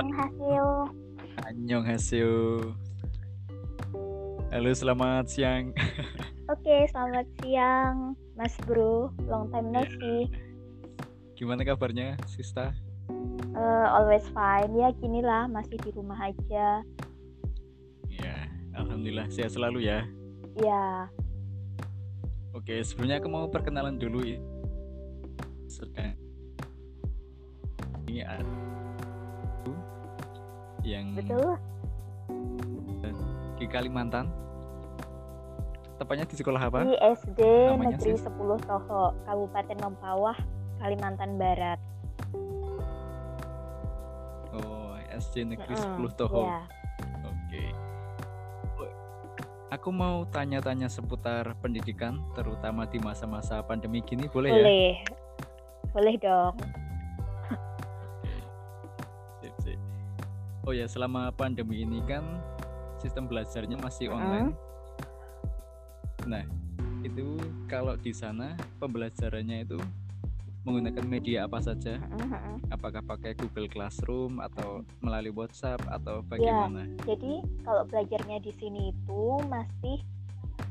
Annyeonghaseyo. Annyeonghaseyo. Halo, selamat siang. Oke, selamat siang, Mas Bro. Long time no see. Gimana kabarnya, Sista? Uh, always fine ya, gini lah, masih di rumah aja. Ya, alhamdulillah sehat selalu ya. Ya. Oke, sebelumnya aku mau perkenalan dulu. Sedang ini ada yang betul di Kalimantan tepatnya di sekolah apa di SD Namanya Negeri sih? 10 Toho Kabupaten Mempawah Kalimantan Barat oh SD Negeri mm -hmm. 10 Toho yeah. oke aku mau tanya-tanya seputar pendidikan terutama di masa-masa pandemi gini boleh, boleh. ya boleh boleh dong oh ya selama pandemi ini kan sistem belajarnya masih online. Nah, itu kalau di sana pembelajarannya itu menggunakan media apa saja? Apakah pakai Google Classroom atau melalui WhatsApp atau ya, bagaimana? Ya, jadi kalau belajarnya di sini itu masih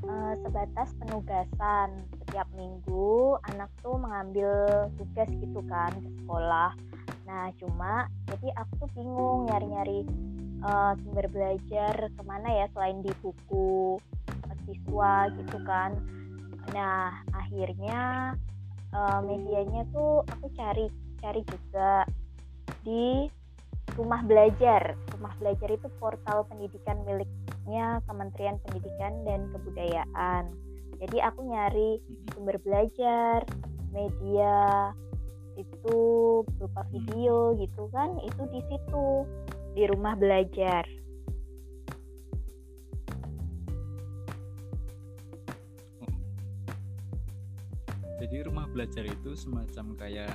uh, sebatas penugasan setiap minggu anak tuh mengambil tugas gitu kan ke sekolah Nah, cuma jadi aku tuh bingung nyari-nyari uh, sumber belajar ke mana ya selain di buku siswa gitu kan. Nah, akhirnya uh, medianya tuh aku cari cari juga di rumah belajar. Rumah belajar itu portal pendidikan miliknya Kementerian Pendidikan dan Kebudayaan. Jadi aku nyari sumber belajar, media, itu berupa hmm. video gitu kan itu di situ di rumah belajar. Jadi rumah belajar itu semacam kayak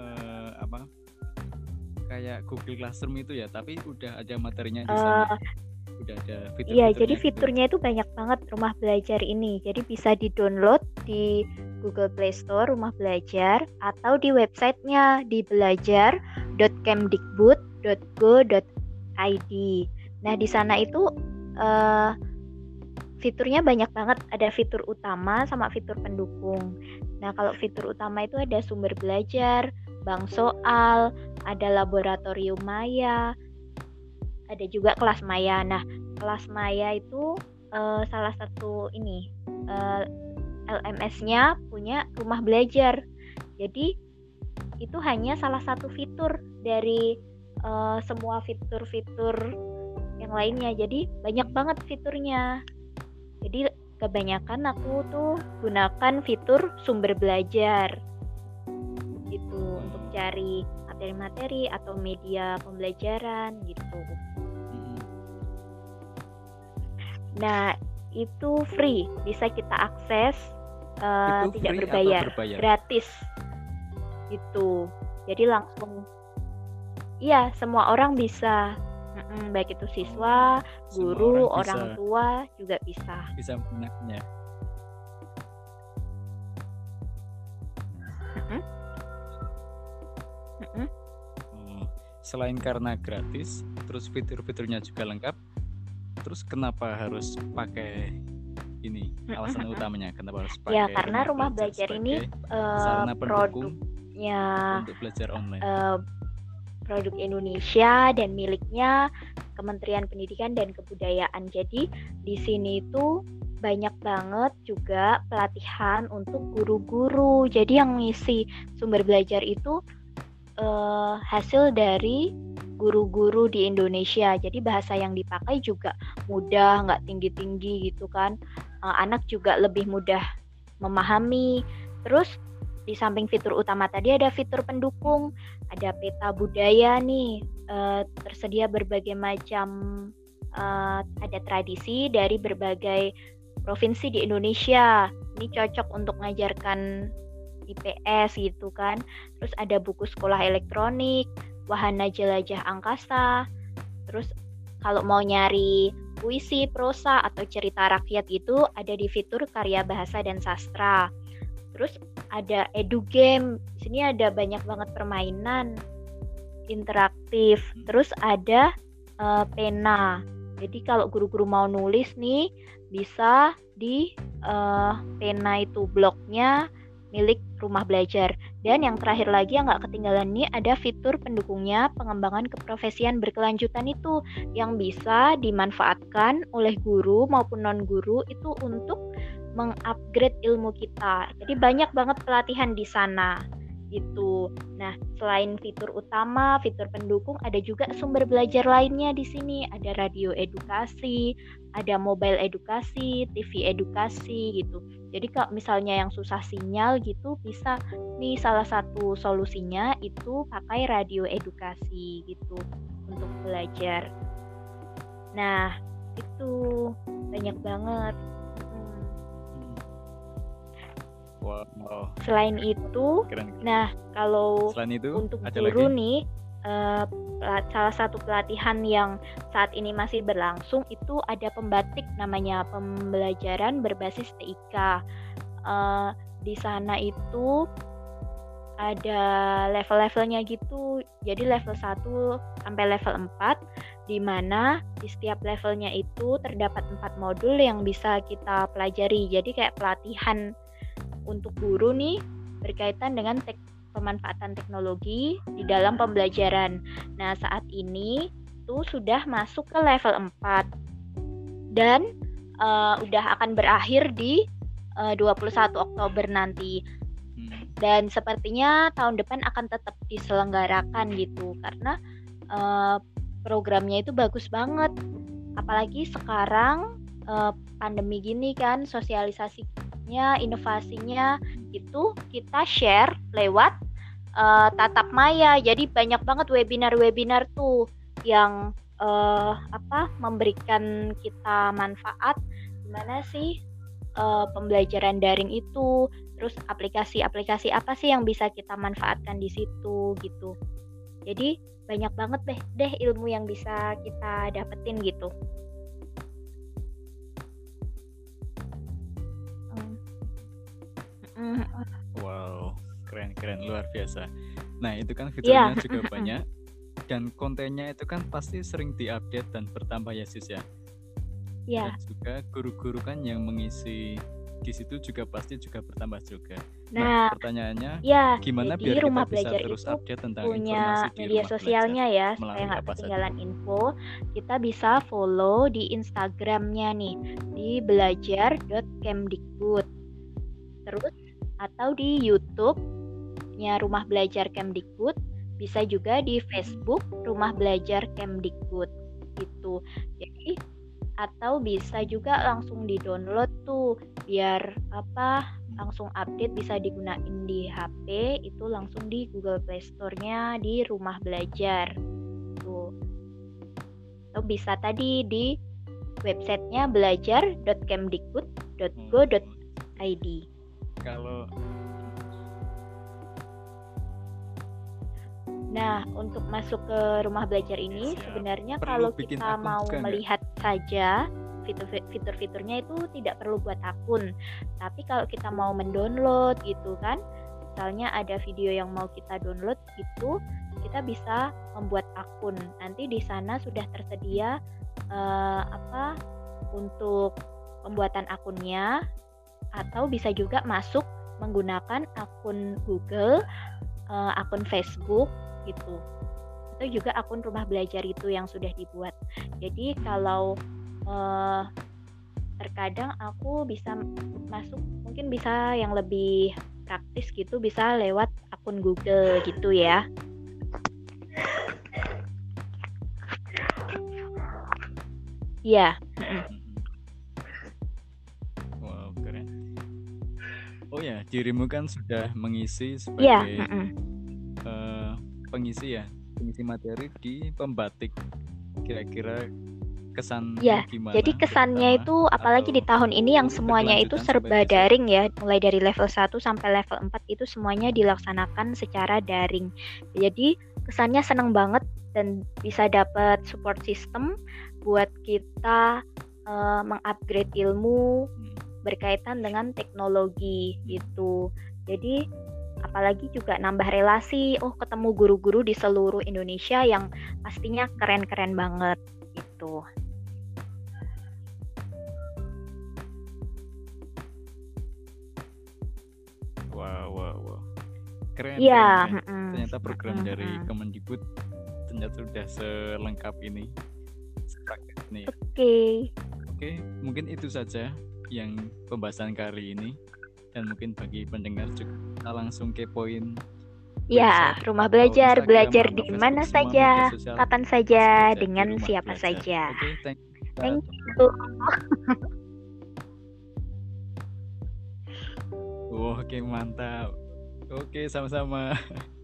uh, apa? Kayak Google Classroom itu ya tapi udah ada materinya di sana. Uh, udah ada fitur Iya, jadi fiturnya itu banyak banget rumah belajar ini. Jadi bisa di-download di Google Play Store rumah belajar atau di websitenya di belajar.kemdikbud.go.id. Nah, di sana itu uh, fiturnya banyak banget. Ada fitur utama sama fitur pendukung. Nah, kalau fitur utama itu ada sumber belajar, bank soal, ada laboratorium maya, ada juga kelas maya. Nah, kelas maya itu uh, salah satu ini uh, LMS-nya punya rumah belajar. Jadi itu hanya salah satu fitur dari uh, semua fitur-fitur yang lainnya. Jadi banyak banget fiturnya. Jadi kebanyakan aku tuh gunakan fitur sumber belajar gitu untuk cari materi-materi atau media pembelajaran gitu. Nah, itu free, bisa kita akses uh, itu tidak berbayar, berbayar, gratis. Itu. Jadi langsung Iya, semua orang bisa. Mm-mm, baik itu siswa, guru, orang, orang tua juga bisa. Bisa punyanya. Oh, selain karena gratis, terus fitur-fiturnya juga lengkap, terus kenapa harus pakai ini alasan utamanya kenapa harus ya, pakai ya karena rumah, rumah belajar, belajar ini uh, produknya untuk belajar online. uh, produk Indonesia dan miliknya Kementerian Pendidikan dan Kebudayaan. Jadi di sini itu banyak banget juga pelatihan untuk guru-guru. Jadi yang ngisi sumber belajar itu uh, hasil dari guru-guru di Indonesia. Jadi bahasa yang dipakai juga mudah, nggak tinggi-tinggi gitu kan. Uh, anak juga lebih mudah memahami. Terus di samping fitur utama tadi ada fitur pendukung, ada peta budaya nih. Uh, tersedia berbagai macam uh, ada tradisi dari berbagai provinsi di Indonesia. Ini cocok untuk mengajarkan IPS gitu kan. Terus ada buku sekolah elektronik, wahana jelajah angkasa. Terus kalau mau nyari puisi, prosa atau cerita rakyat itu ada di fitur karya bahasa dan sastra. Terus ada edu game. Di sini ada banyak banget permainan interaktif. Hmm. Terus ada uh, pena. Jadi kalau guru-guru mau nulis nih bisa di uh, pena itu bloknya milik rumah belajar. Dan yang terakhir lagi yang nggak ketinggalan nih ada fitur pendukungnya pengembangan keprofesian berkelanjutan itu yang bisa dimanfaatkan oleh guru maupun non guru itu untuk mengupgrade ilmu kita. Jadi banyak banget pelatihan di sana gitu. Nah, selain fitur utama, fitur pendukung, ada juga sumber belajar lainnya di sini. Ada radio edukasi, ada mobile edukasi, TV edukasi gitu. Jadi kalau misalnya yang susah sinyal gitu, bisa nih salah satu solusinya itu pakai radio edukasi gitu untuk belajar. Nah, itu banyak banget. Wow. Selain itu, Keren. nah kalau Selain itu untuk guru lagi? nih, uh, salah satu pelatihan yang saat ini masih berlangsung itu ada pembatik namanya pembelajaran berbasis TIK. Uh, di sana itu ada level-levelnya gitu. Jadi level 1 sampai level 4 di mana di setiap levelnya itu terdapat empat modul yang bisa kita pelajari. Jadi kayak pelatihan untuk guru nih berkaitan dengan tek pemanfaatan teknologi di dalam pembelajaran. Nah, saat ini tuh sudah masuk ke level 4 dan uh, udah akan berakhir di uh, 21 Oktober nanti. Hmm. Dan sepertinya tahun depan akan tetap diselenggarakan gitu karena uh, programnya itu bagus banget. Apalagi sekarang uh, pandemi gini kan sosialisasi inovatifnya, inovasinya itu kita share lewat uh, tatap maya. Jadi banyak banget webinar-webinar tuh yang uh, apa memberikan kita manfaat gimana sih uh, pembelajaran daring itu, terus aplikasi-aplikasi apa sih yang bisa kita manfaatkan di situ gitu. Jadi banyak banget deh deh ilmu yang bisa kita dapetin gitu. Wow, keren keren luar biasa. Nah itu kan fiturnya juga banyak dan kontennya itu kan pasti sering diupdate dan bertambah ya sis ya. Ya, Dan juga guru-guru kan yang mengisi di situ juga pasti juga bertambah juga. nah pertanyaannya ya gimana jadi biar kita rumah bisa belajar terus itu update tentang punya media sosialnya ya supaya Melalui nggak saja? ketinggalan info kita bisa follow di Instagramnya nih di belajar.kemdikbud terus atau di YouTube-nya Rumah Belajar Kemdikbud bisa juga di Facebook Rumah Belajar Kemdikbud gitu. Jadi atau bisa juga langsung di download tuh biar apa langsung update bisa digunain di HP itu langsung di Google Play Store-nya di Rumah Belajar tuh atau bisa tadi di websitenya belajar.kemdikbud.go.id Kalau Nah, untuk masuk ke rumah belajar ini Siap. sebenarnya Perlu kalau kita mau nggak? melihat saja fitur- fitur-fiturnya itu tidak perlu buat akun. Tapi kalau kita mau mendownload gitu kan, misalnya ada video yang mau kita download itu, kita bisa membuat akun. Nanti di sana sudah tersedia eh, apa untuk pembuatan akunnya atau bisa juga masuk menggunakan akun Google, eh, akun Facebook gitu. Atau juga akun rumah belajar itu yang sudah dibuat. Jadi kalau eh, terkadang aku bisa masuk mungkin bisa yang lebih praktis gitu bisa lewat akun Google gitu ya. Iya, wow dirimu kan sudah mengisi iya, sebagai mm-mm. eh, pengisi ya, pengisi materi di pembatik. Kira-kira kesan Ya, gimana? Jadi kesannya terutama itu apalagi di tahun ini yang semuanya itu serba daring ya, mulai dari level 1 sampai level 4 itu semuanya dilaksanakan secara daring. Jadi kesannya seneng banget dan bisa dapat support system buat kita eh, mengupgrade ilmu Hmm, berkaitan dengan teknologi gitu. Jadi apalagi juga nambah relasi oh ketemu guru-guru di seluruh Indonesia yang pastinya keren-keren banget gitu wow wow wow keren Iya, keren, keren. mm-mm, ternyata program mm-mm, dari. Kemendikbud ternyata sudah selengkap ini Sepakat nih oke oke mungkin itu saja yang pembahasan kali ini dan mungkin bagi pendengar juga kita langsung kepoin ya rumah belajar Instagram belajar di mana saja sosial kapan saja dengan siapa Belajar. saja oke thank you Oke mantap. Oke sama-sama.